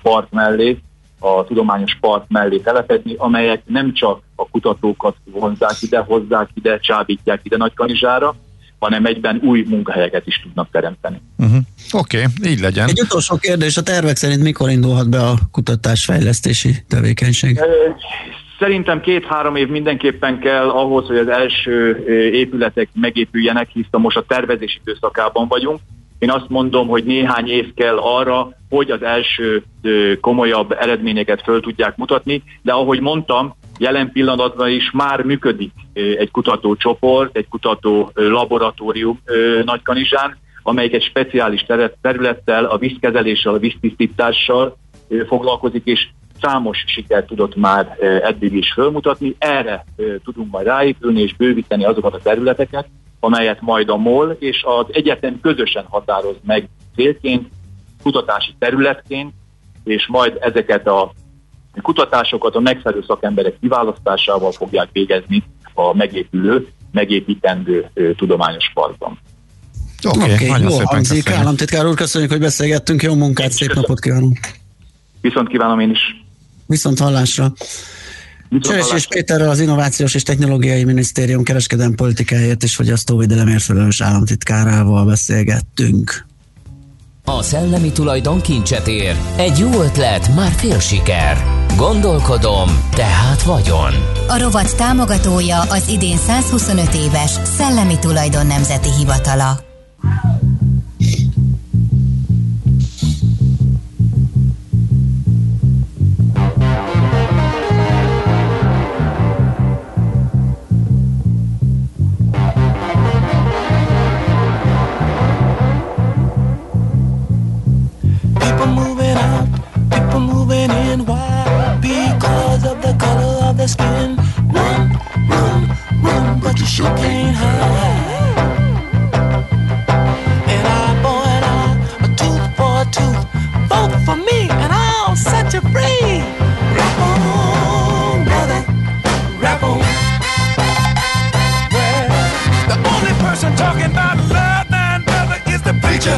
part mellé, a tudományos part mellé telepedni, amelyek nem csak a kutatókat vonzák ide, hozzák ide, csábítják ide Nagykanizsára, hanem egyben új munkahelyeket is tudnak teremteni. Uh-huh. Oké, okay, így legyen. Egy utolsó kérdés, a tervek szerint mikor indulhat be a kutatásfejlesztési tevékenység? Szerintem két-három év mindenképpen kell ahhoz, hogy az első épületek megépüljenek, hiszen most a tervezési időszakában vagyunk. Én azt mondom, hogy néhány év kell arra, hogy az első komolyabb eredményeket föl tudják mutatni, de ahogy mondtam, jelen pillanatban is már működik egy kutatócsoport, egy kutató laboratórium Nagykanizsán, amelyik egy speciális területtel, a vízkezeléssel, a víztisztítással foglalkozik, és számos sikert tudott már eddig is fölmutatni. Erre tudunk majd ráépülni és bővíteni azokat a területeket, amelyet majd a MOL és az egyetem közösen határoz meg célként, kutatási területként, és majd ezeket a kutatásokat a megfelelő szakemberek kiválasztásával fogják végezni a megépülő, megépítendő tudományos parkban. Oké, okay, okay, jó hangzik. Államtitkár úr, köszönjük, hogy beszélgettünk. Jó munkát, szép Köszönöm. napot kívánunk. Viszont kívánom én is. Viszont hallásra. Csöves és Péter az Innovációs és Technológiai Minisztérium kereskedelmi politikáért és fogyasztóvédelemért felelős államtitkárával beszélgettünk. A szellemi tulajdon kincset ér. Egy jó ötlet, már fél siker. Gondolkodom, tehát vagyon. A rovat támogatója az idén 125 éves Szellemi Tulajdon Nemzeti Hivatala. Skin. Run, run, run, but you sure can't hide. An eye for an eye, a tooth for a tooth. Vote for me, and I'll set you free. Rap on, brother, rap on. Well, the only person talking about love, man, brother, is the preacher.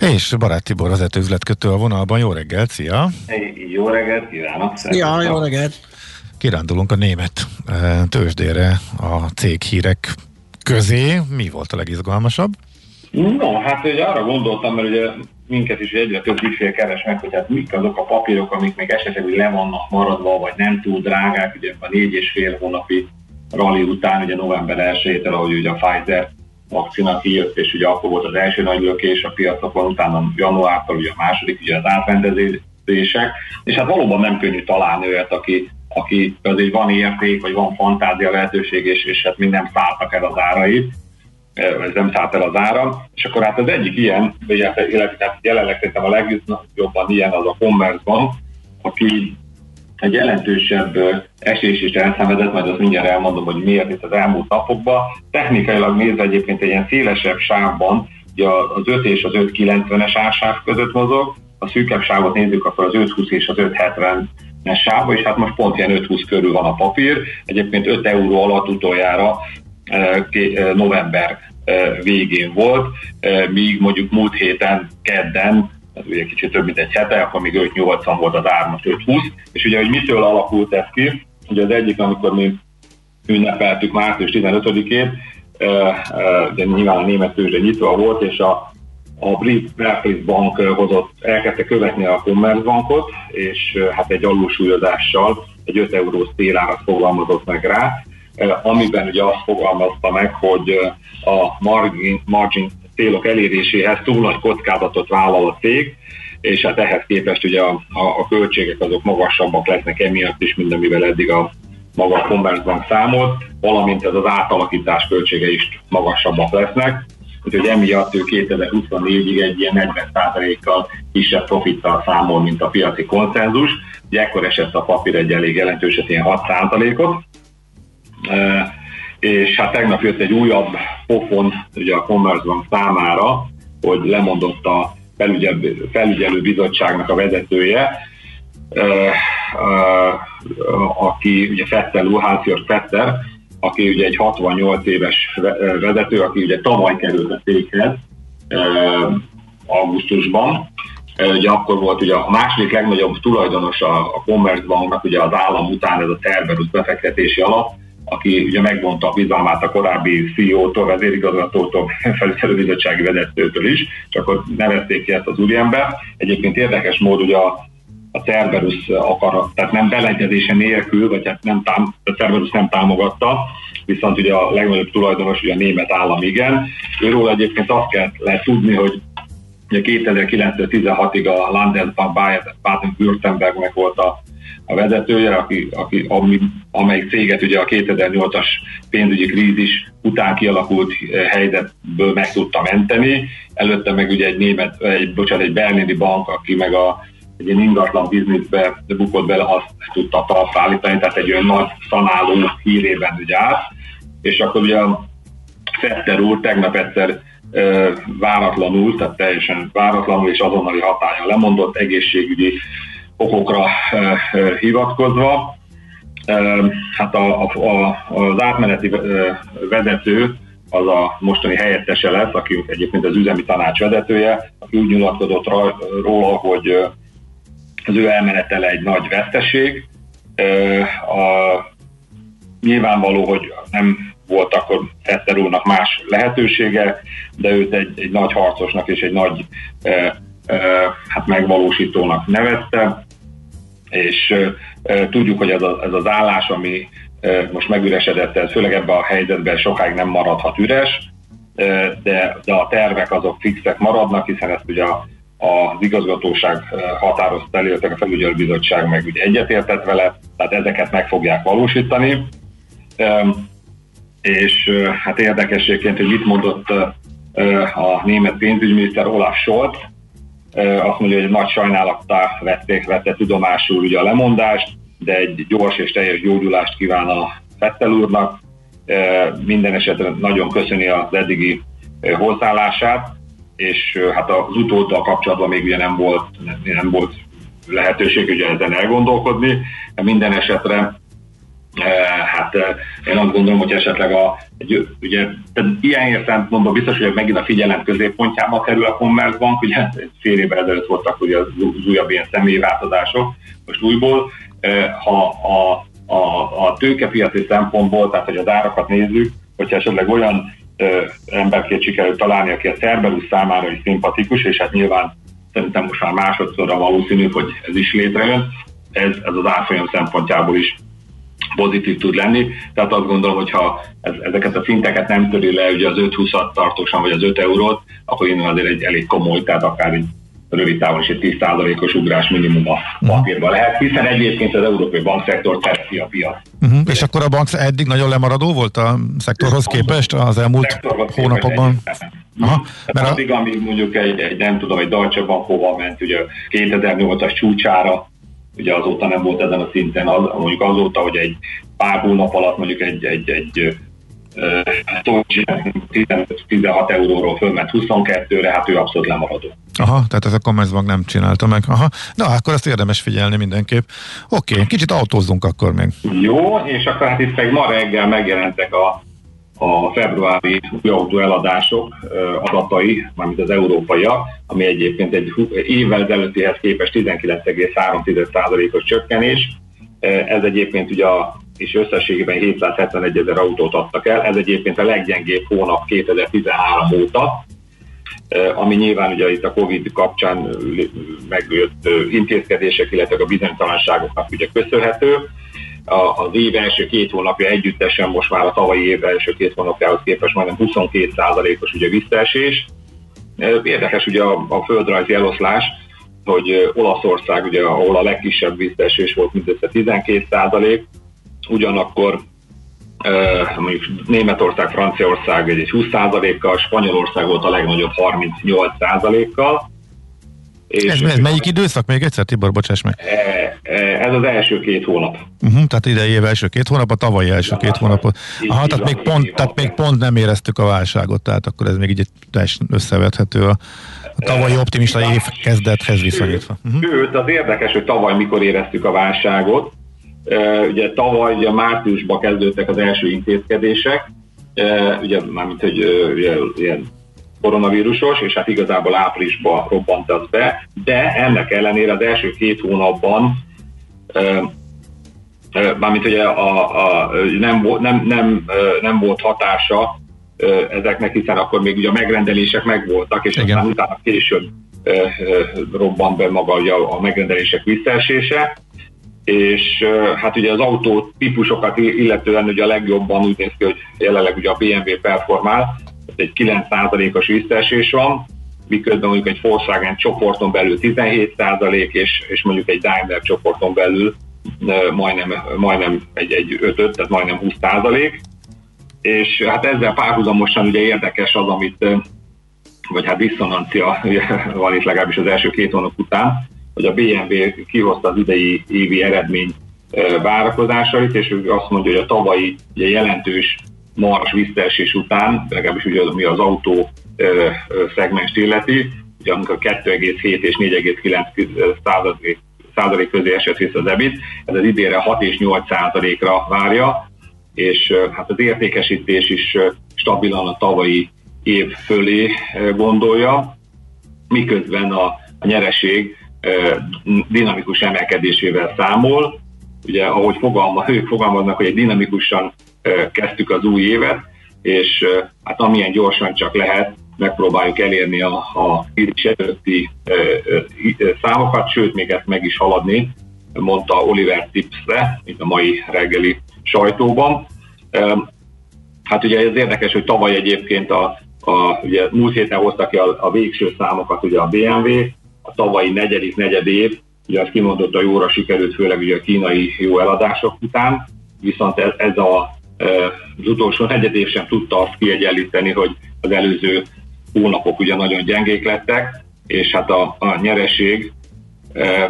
És Barát Tibor vezető üzletkötő a vonalban. Jó reggelt, szia! Jó reggelt kívánok! Ja, jó reggelt! Kirándulunk a német eh, tőzsdére a cég hírek közé. Mi volt a legizgalmasabb? No, hát ugye arra gondoltam, mert ugye minket is egyre több ügyfél keres meg, hogy hát mik azok a papírok, amik még esetleg úgy le vannak maradva, vagy nem túl drágák, ugye a négy és fél hónapi rally után, ugye november 1-től, ahogy ugye a Pfizer vakcina kijött, és ugye akkor volt az első nagy lökés a piacokon, utána januártól ugye a második, ugye az átrendezések, és hát valóban nem könnyű találni olyat, aki, aki azért van érték, vagy van fantázia lehetőség, és, és hát mind nem szálltak el az árait, ez nem szállt el az ára, és akkor hát az egyik ilyen, illetve jelenleg szerintem a legjobban ilyen az a Commerzbank, aki egy jelentősebb esés is elszenvedett, majd azt mindjárt elmondom, hogy miért itt az elmúlt napokban. Technikailag nézve egyébként egy ilyen szélesebb sávban, ugye az 5 és az 590-es ársáv között mozog, a szűkebb sávot nézzük, akkor az 520 és az 570 es sávba, és hát most pont ilyen 520 körül van a papír. Egyébként 5 euró alatt utoljára november végén volt, míg mondjuk múlt héten, kedden ez ugye kicsit több mint egy hete, akkor még 5-80 volt az ár, most 5-20, és ugye, hogy mitől alakult ez ki, ugye az egyik, amikor mi ünnepeltük március 15-ét, de nyilván a német tőzsde nyitva volt, és a, a brit Barclays Bank hozott, elkezdte követni a Commerzbankot, és hát egy alulsúlyozással egy 5 eurós télárat fogalmazott meg rá, amiben ugye azt fogalmazta meg, hogy a margin, margin célok eléréséhez túl nagy kockázatot vállal a cég, és hát ehhez képest ugye a, a, a költségek azok magasabbak lesznek emiatt is, mint amivel eddig a maga a Commerzbank számolt, valamint ez az átalakítás költsége is magasabbak lesznek, úgyhogy emiatt ő 2024-ig egy ilyen 40%-kal kisebb profittal számol, mint a piaci konszenzus. Ugye ekkor esett a papír egy elég jelentőset, ilyen 6%-ot. E, és hát tegnap jött egy újabb pofon ugye a Commerzbank számára, hogy lemondott a felügyelő, bizottságnak a vezetője, aki ugye Fettel úr, Hánszjörg Fetter, aki ugye egy 68 éves vezető, aki ugye tavaly került a székhez augusztusban. Ugye akkor volt ugye a második legnagyobb tulajdonos a, a Commerzbanknak, ugye az állam után ez a Cerberus befektetési alap, aki ugye megvonta a bizalmát a korábbi CEO-tól, vezérigazgatótól, felügyelőbizottsági vezetőtől is, csak akkor nevezték ki ezt az úriember. Egyébként érdekes mód ugye a, a Cerberus akar, tehát nem beleegyezése nélkül, vagy hát nem tám, a Cerberus nem támogatta, viszont ugye a legnagyobb tulajdonos, ugye a német állam igen. Őről egyébként azt kell lehet tudni, hogy ugye 2009-16-ig a Landesbank Baden-Württembergnek volt a a vezetője, aki, aki, ami, amelyik céget ugye a 2008-as pénzügyi krízis után kialakult eh, helyzetből meg tudta menteni. Előtte meg ugye egy német, egy, bocsánat, egy berlini bank, aki meg a, egy ilyen ingatlan bizniszbe bukott bele, azt tudta talpra állítani, tehát egy olyan nagy szanáló hírében ugye át. És akkor ugye a Fetter úr tegnap egyszer e, váratlanul, tehát teljesen váratlanul és azonnali hatája lemondott egészségügyi okokra hivatkozva. Hát a, a, az átmeneti vezető az a mostani helyettese lesz, aki egyébként az üzemi tanács vezetője, aki úgy nyilatkozott róla, hogy az ő elmenetele egy nagy veszteség. A, nyilvánvaló, hogy nem volt akkor Fetter úrnak más lehetősége, de őt egy, egy nagy harcosnak és egy nagy e, e, hát megvalósítónak nevezte, és tudjuk, hogy ez, a, ez az állás, ami most megüresedett, ez főleg ebben a helyzetben sokáig nem maradhat üres, de, de a tervek azok fixek maradnak, hiszen ezt ugye a az igazgatóság határozta elő, a felügyelőbizottság meg ugye egyetértett vele, tehát ezeket meg fogják valósítani. És hát érdekességként, hogy mit mondott a német pénzügyminiszter Olaf Scholz, azt mondja, hogy nagy sajnálattal vették, vette tudomásul ugye a lemondást, de egy gyors és teljes gyógyulást kíván a Fettel úrnak. Minden esetre nagyon köszöni az eddigi hozzáállását, és hát az utóddal kapcsolatban még ugye nem volt, nem volt lehetőség ugye ezen elgondolkodni, de minden esetre hát én azt gondolom, hogy esetleg a, egy, ugye, tehát ilyen értelemben biztos, hogy megint a figyelem középpontjába kerül a Commerzbank, ugye fél évvel ezelőtt voltak ugye az, az újabb ilyen személyváltozások, most újból, ha a, a, a tőkepiaci szempontból, tehát hogy az árakat nézzük, hogyha esetleg olyan emberkét sikerült találni, aki a Cerberus számára is szimpatikus, és hát nyilván szerintem most már másodszorra valószínű, hogy ez is létrejön. Ez, ez az árfolyam szempontjából is pozitív tud lenni. Tehát azt gondolom, hogy ha ez, ezeket a szinteket nem töri le, ugye az 5-20-at tartósan, vagy az 5 eurót, akkor innen azért egy elég komoly, tehát akár egy rövid távon is egy 10%-os ugrás minimum a mhm. papírba lehet, hiszen egyébként az európai bankszektor szereti a piac. Uh-huh. És akkor a bank eddig nagyon lemaradó volt a szektorhoz képest az elmúlt hónapokban? Aha, mert addig, amíg mondjuk egy, egy, nem tudom, egy Deutsche Bank hova ment, ugye 2008-as csúcsára, ugye azóta nem volt ezen a szinten, az, mondjuk azóta, hogy egy pár hónap alatt mondjuk egy, egy, egy 15-16 euróról fölment 22-re, hát ő abszolút lemaradó. Aha, tehát ez a Commerzbank nem csinálta meg. Aha. Na, akkor ezt érdemes figyelni mindenképp. Oké, okay, kicsit autózzunk akkor még. Jó, és akkor hát itt ma reggel megjelentek a, a februári autó eladások adatai, mármint az európaiak, ami egyébként egy évvel előttihez képest 19,3%-os csökkenés. Ez egyébként ugye a és összességében 771 ezer autót adtak el. Ez egyébként a leggyengébb hónap 2013 óta, ami nyilván ugye itt a Covid kapcsán megjött intézkedések, illetve a bizonytalanságoknak ugye köszönhető. Az év első két hónapja együttesen most már a tavalyi év első két hónapjához képest majdnem 22%-os ugye visszaesés. Érdekes ugye a, a földrajzi eloszlás, hogy Olaszország, ugye, ahol a legkisebb visszaesés volt mindössze 12% ugyanakkor mondjuk Németország, Franciaország egy 20%-kal, Spanyolország volt a legnagyobb 38%-kal. És ez, ez melyik időszak? Még egyszer, Tibor, bocsáss meg. Ez az első két hónap. Uh-huh, tehát idei év első két hónap, a tavalyi első két hónapot. Aha, tehát még, pont, tehát még pont nem éreztük a válságot, tehát akkor ez még így teljesen összevethető a, a tavalyi optimista év kezdethez viszonyítva. Uh-huh. Sőt, az érdekes, hogy tavaly mikor éreztük a válságot, Ugye tavaly ugye márciusban kezdődtek az első intézkedések, ugye mármint, hogy ugye, ilyen koronavírusos, és hát igazából áprilisban robbant az be, de ennek ellenére az első két hónapban mármint ugye a, a, nem, nem, nem, nem volt hatása ezeknek, hiszen akkor még ugye a megrendelések megvoltak, és Igen. aztán utána később robbant be maga ugye a megrendelések visszaesése és hát ugye az autó típusokat illetően ugye a legjobban úgy néz ki, hogy jelenleg ugye a BMW performál, egy 9%-os visszaesés van, miközben mondjuk egy Volkswagen csoporton belül 17% és, és mondjuk egy Daimler csoporton belül majdnem, majdnem egy, egy 5 tehát majdnem 20%. És hát ezzel párhuzamosan ugye érdekes az, amit, vagy hát diszonancia van itt legalábbis az első két hónap után, hogy a BMW kihozta az idei évi eredmény várakozásait, és azt mondja, hogy a tavalyi ugye jelentős mars visszaesés után, legalábbis ugye mi az autó szegmens illeti, ugye amikor 2,7 és 4,9 százalék, százalék közé esett vissza az EBIT, ez az idére 6 és 8 százalékra várja, és hát az értékesítés is stabilan a tavalyi év fölé gondolja, miközben a, a nyereség dinamikus emelkedésével számol, ugye ahogy fogalma, ők fogalmaznak, hogy egy dinamikusan kezdtük az új évet, és hát amilyen gyorsan csak lehet, megpróbáljuk elérni a, a krízis előtti számokat, sőt, még ezt meg is haladni, mondta Oliver Tipsre, mint a mai reggeli sajtóban. Hát ugye ez érdekes, hogy tavaly egyébként a, a ugye múlt héten hoztak ki a, a végső számokat ugye a BMW, a tavalyi negyedik negyed év, ugye kimondott a jóra sikerült, főleg ugye a kínai jó eladások után, viszont ez, ez a, az utolsó negyed sem tudta azt kiegyenlíteni, hogy az előző hónapok ugye nagyon gyengék lettek, és hát a, a nyereség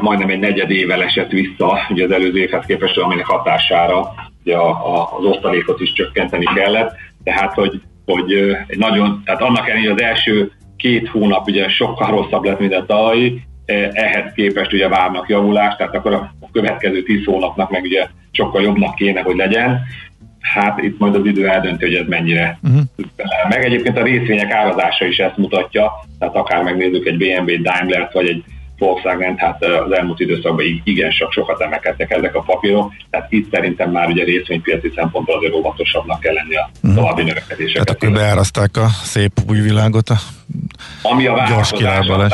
majdnem egy negyed évvel esett vissza ugye az előző évhez képest, aminek hatására ugye a, a, az osztalékot is csökkenteni kellett, tehát hogy, hogy egy nagyon, tehát annak ellenére az első két hónap ugye sokkal rosszabb lett, mint a tavalyi, ehhez képest ugye várnak javulást, tehát akkor a következő tíz hónapnak meg ugye sokkal jobbnak kéne, hogy legyen. Hát itt majd az idő eldönti, hogy ez mennyire uh-huh. meg. Egyébként a részvények árazása is ezt mutatja, tehát akár megnézzük egy BMW Daimler-t, vagy egy Volkswagen, hát az elmúlt időszakban igen sok sokat emelkedtek ezek a papírok, tehát itt szerintem már ugye részvénypiaci szempontból azért óvatosabbnak kell lenni a mhm. további növekedéseket. Tehát akkor beáraszták a szép új világot a Ami a gyors kilábalás.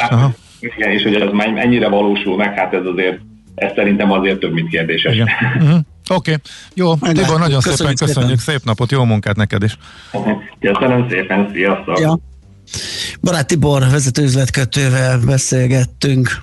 Igen, és hogy ez mennyire valósul meg, hát ez azért, ez szerintem azért több, mint kérdéses. Igen. Uh-huh. Oké, okay. jó, Tibor, nagyon köszönjük szépen köszönjük, szépen. szép napot, jó munkát neked is. Köszönöm szépen, sziasztok! Ja. Barát Tibor vezetőüzletkötővel beszélgettünk.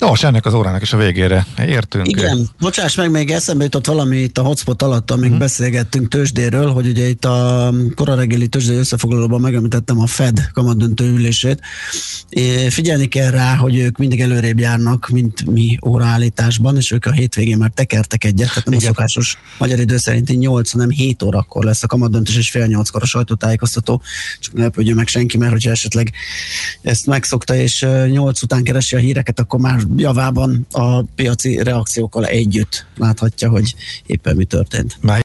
Nos, ennek az órának is a végére értünk. Igen, bocsáss meg, még eszembe jutott valami itt a hotspot alatt, amíg hmm. beszélgettünk tőzsdéről, hogy ugye itt a korareggeli tőzsdei összefoglalóban megemlítettem a Fed kamadöntő ülését. É, figyelni kell rá, hogy ők mindig előrébb járnak, mint mi óraállításban, és ők a hétvégén már tekertek egyet, tehát nem Igen. a szokásos magyar idő szerinti 8, hanem 7 órakor lesz a kamadöntős, és fél 8-kor a sajtótájékoztató. Csak ne lepődjön meg senki, mert hogyha esetleg ezt megszokta, és 8 után keresi a híreket, akkor már javában a piaci reakciókkal együtt láthatja, hogy éppen mi történt.